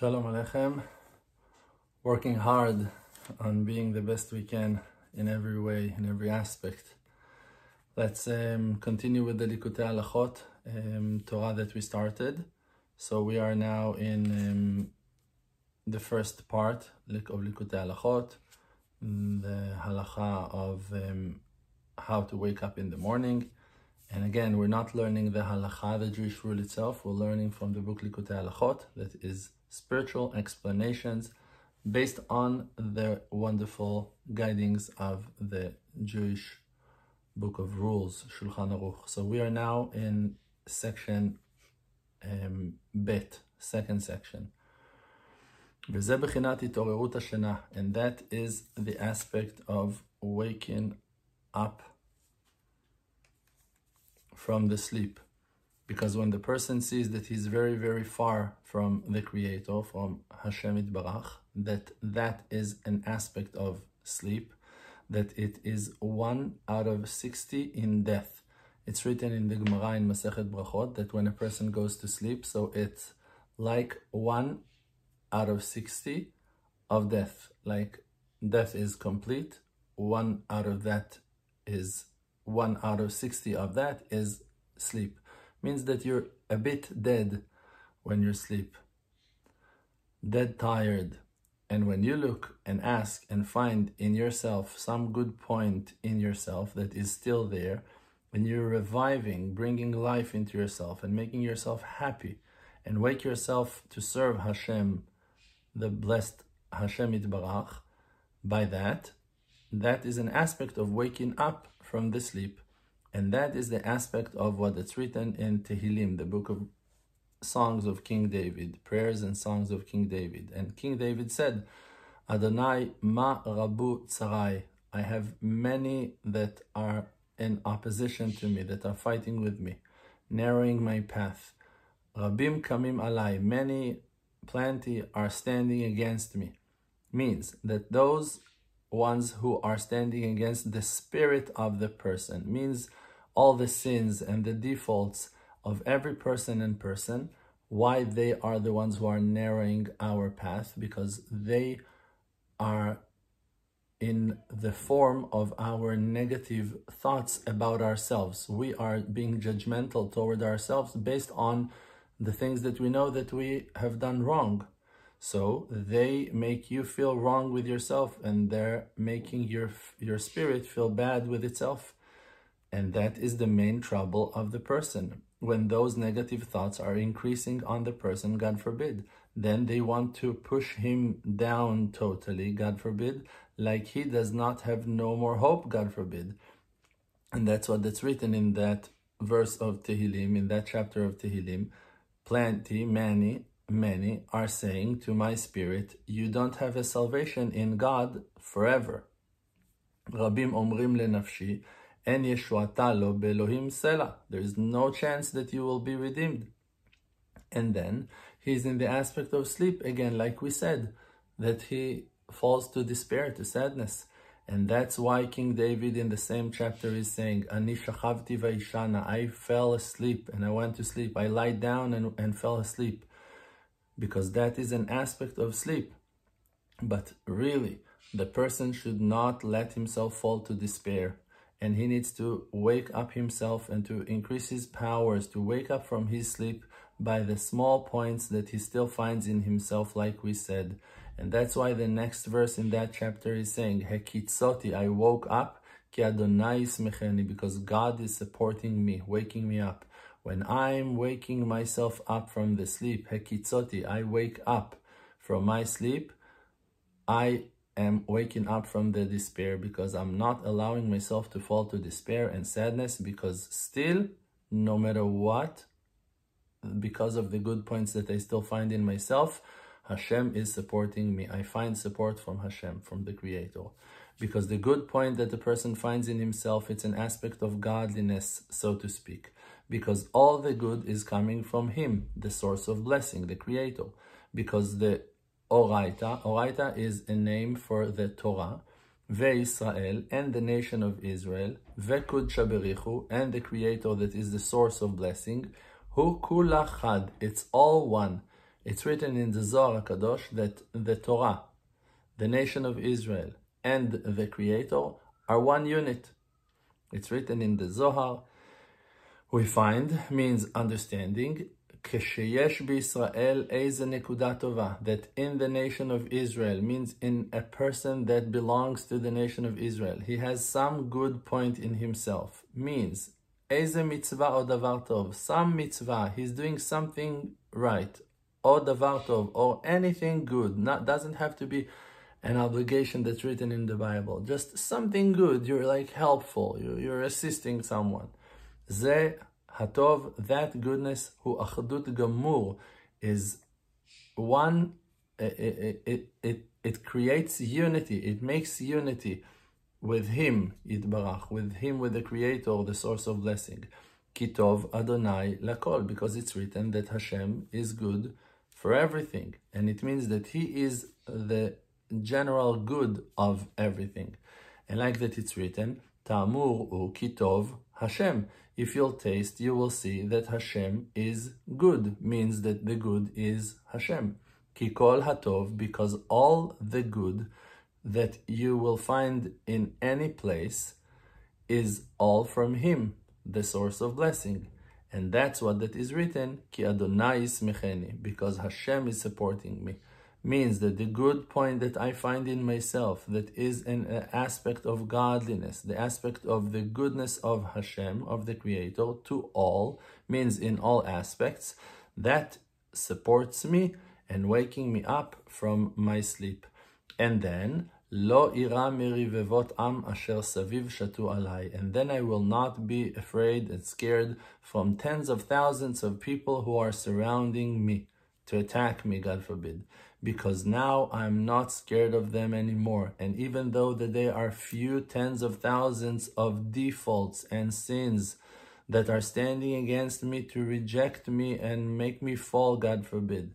Shalom Aleichem. Working hard on being the best we can in every way, in every aspect. Let's um, continue with the Likutei Halachot, um, Torah that we started. So we are now in um, the first part of Likutei Halachot, the halacha of um, how to wake up in the morning. And again, we're not learning the halacha, the Jewish rule itself. We're learning from the book Likutei Halachot, that is spiritual explanations based on the wonderful guidings of the Jewish book of rules, Shulchan Aruch. So we are now in section um, Bet, second section. And that is the aspect of waking up from the sleep. Because when the person sees that he's very, very far from the Creator, from Hashem Itbarach, that that is an aspect of sleep, that it is one out of 60 in death. It's written in the Gemara in Masechet Brachot that when a person goes to sleep, so it's like one out of 60 of death. Like death is complete, one out of that is one out of 60 of that is sleep means that you're a bit dead when you sleep, dead tired. And when you look and ask and find in yourself some good point in yourself that is still there, when you're reviving, bringing life into yourself and making yourself happy, and wake yourself to serve Hashem, the blessed Hashem Itbarach, by that, that is an aspect of waking up from the sleep and that is the aspect of what it's written in Tehillim, the book of songs of King David, prayers and songs of King David. And King David said, Adonai ma rabu tsarai. I have many that are in opposition to me, that are fighting with me, narrowing my path. Rabim kamim alai. Many, plenty are standing against me. Means that those ones who are standing against the spirit of the person. Means all the sins and the defaults of every person and person, why they are the ones who are narrowing our path, because they are in the form of our negative thoughts about ourselves. We are being judgmental toward ourselves based on the things that we know that we have done wrong. So they make you feel wrong with yourself and they're making your your spirit feel bad with itself. And that is the main trouble of the person. When those negative thoughts are increasing on the person, God forbid, then they want to push him down totally, God forbid, like he does not have no more hope, God forbid. And that's what that's written in that verse of Tehillim, in that chapter of Tehillim. Plenty, many, many are saying to my spirit, you don't have a salvation in God forever. Rabim omrim lenafshi, En lo belohim sela. There is no chance that you will be redeemed. And then he's in the aspect of sleep again, like we said, that he falls to despair, to sadness. And that's why King David in the same chapter is saying, Ani shachavti vaishana, I fell asleep and I went to sleep. I lied down and, and fell asleep. Because that is an aspect of sleep. But really, the person should not let himself fall to despair and he needs to wake up himself and to increase his powers, to wake up from his sleep by the small points that he still finds in himself, like we said. And that's why the next verse in that chapter is saying, Hekitzoti, I woke up, ki Adonai because God is supporting me, waking me up. When I'm waking myself up from the sleep, Hekitzoti, I wake up from my sleep, I am waking up from the despair because I'm not allowing myself to fall to despair and sadness because still, no matter what, because of the good points that I still find in myself, Hashem is supporting me. I find support from Hashem, from the Creator. Because the good point that the person finds in himself, it's an aspect of godliness, so to speak. Because all the good is coming from Him, the source of blessing, the Creator. Because the Oraita. Oraita is a name for the Torah, Ve'Israel, and the nation of Israel, Ve'Kudsha Berichu, and the Creator that is the source of blessing, Hu Kulachad. It's all one. It's written in the Zohar Kadosh that the Torah, the nation of Israel, and the Creator are one unit. It's written in the Zohar We find means understanding. כשיש בישראל איזה נקודה טובה, that in the nation of Israel means in a person that belongs to the nation of Israel. He has some good point in himself. Means איזה מצווה או דבר טוב, some mitzvah, he's doing something right, או דבר טוב, or anything good, not doesn't have to be an obligation that's written in the Bible. Just something good. You're like helpful. You're assisting someone. Ze Hatov, that goodness, who Achdut Gamur, is one, it, it, it, it creates unity, it makes unity with Him, Yitbarach, with Him, with the Creator, the source of blessing. Kitov Adonai Lakol, because it's written that Hashem is good for everything. And it means that He is the general good of everything. And like that it's written, Tamur u Kitov Hashem. If you'll taste, you will see that Hashem is good, means that the good is Hashem. Kikol hatov, because all the good that you will find in any place is all from Him, the source of blessing. And that's what that is written, Ki Adonai ismecheni, because Hashem is supporting me means that the good point that I find in myself, that is an uh, aspect of godliness, the aspect of the goodness of Hashem, of the Creator, to all, means in all aspects, that supports me and waking me up from my sleep. And then, Lo ira merivevot am asher saviv shatu alai. And then I will not be afraid and scared from tens of thousands of people who are surrounding me to attack me, God forbid because now I'm not scared of them anymore. And even though that they are few tens of thousands of defaults and sins that are standing against me to reject me and make me fall, God forbid,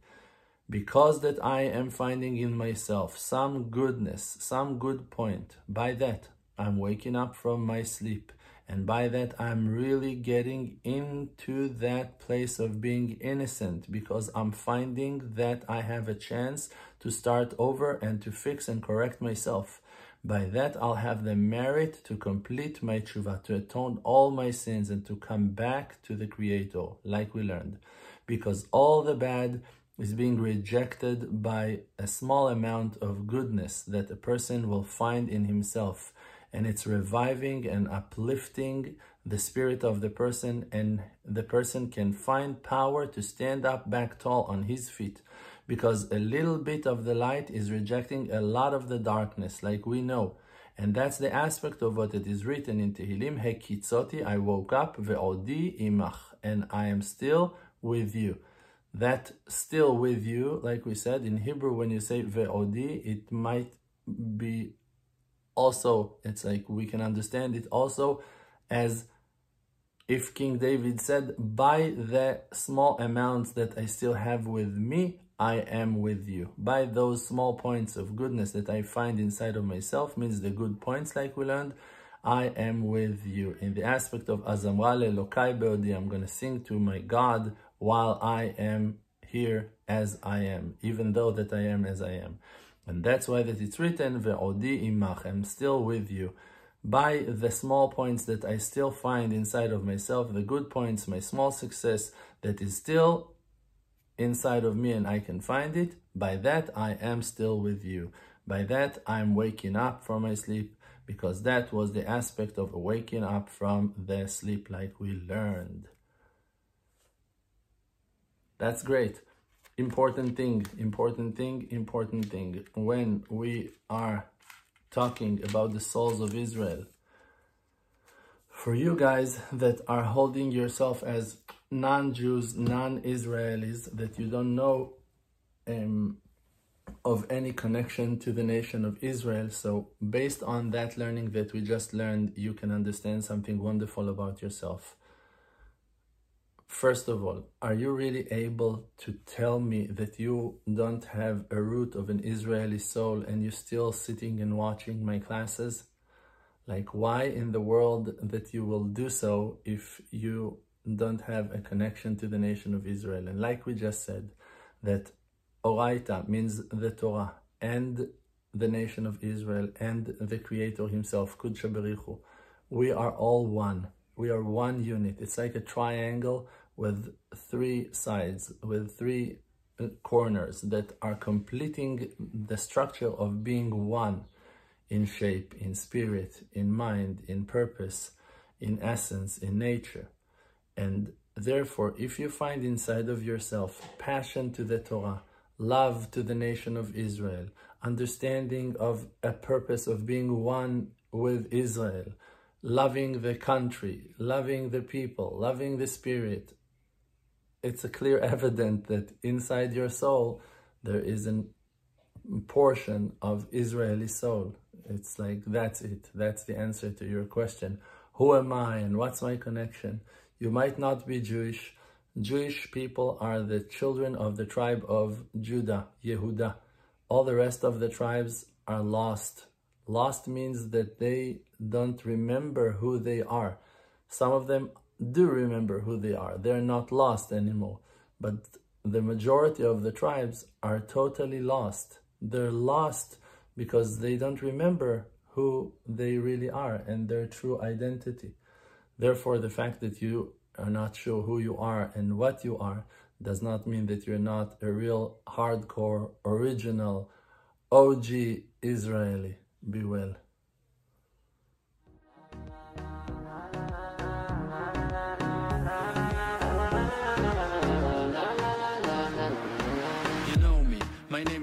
because that I am finding in myself some goodness, some good point, by that I'm waking up from my sleep and by that, I'm really getting into that place of being innocent because I'm finding that I have a chance to start over and to fix and correct myself. By that, I'll have the merit to complete my tshuva, to atone all my sins, and to come back to the Creator, like we learned. Because all the bad is being rejected by a small amount of goodness that a person will find in himself and it's reviving and uplifting the spirit of the person and the person can find power to stand up back tall on his feet because a little bit of the light is rejecting a lot of the darkness like we know. And that's the aspect of what it is written in Tehillim Hekitzoti I woke up ve'odi imach and I am still with you. That still with you like we said in Hebrew when you say ve'odi it might be also it's like we can understand it also as if King David said, by the small amounts that I still have with me, I am with you. By those small points of goodness that I find inside of myself, means the good points like we learned, I am with you. In the aspect of Azamra Lelokai Beodi, I'm going to sing to my God while I am here as I am, even though that I am as I am. And that's why that it's written, Ve'odi imach, I'm still with you. By the small points that I still find inside of myself, the good points, my small success that is still inside of me and I can find it, by that I am still with you. By that I'm waking up from my sleep because that was the aspect of waking up from the sleep like we learned. That's great important thing, important thing, important thing. When we are talking about the souls of Israel, for you guys that are holding yourself as non-Jews, non-Israelis, that you don't know um, of any connection to the nation of Israel. So based on that learning that we just learned, you can understand something wonderful about yourself. First of all, are you really able to tell me that you don't have a root of an Israeli soul and you're still sitting and watching my classes? Like, why in the world that you will do so if you don't have a connection to the nation of Israel? And like we just said, that Oraita means the Torah and the nation of Israel and the Creator Himself, Kudsha Berichu. We are all one. We are one unit. It's like a triangle with three sides, with three uh, corners that are completing the structure of being one in shape, in spirit, in mind, in purpose, in essence, in nature. And therefore, if you find inside of yourself passion to the Torah, love to the nation of Israel, understanding of a purpose of being one with Israel, loving the country, loving the people, loving the spirit, it's a clear evidence that inside your soul there is a portion of Israeli soul. It's like that's it. That's the answer to your question. Who am I and what's my connection? You might not be Jewish. Jewish people are the children of the tribe of Judah, Yehuda. All the rest of the tribes are lost. Lost means that they don't remember who they are. Some of them do remember who they are. They're not lost anymore. But the majority of the tribes are totally lost. They're lost because they don't remember who they really are and their true identity. Therefore, the fact that you are not sure who you are and what you are does not mean that you're not a real hardcore, original, OG Israeli. Be well.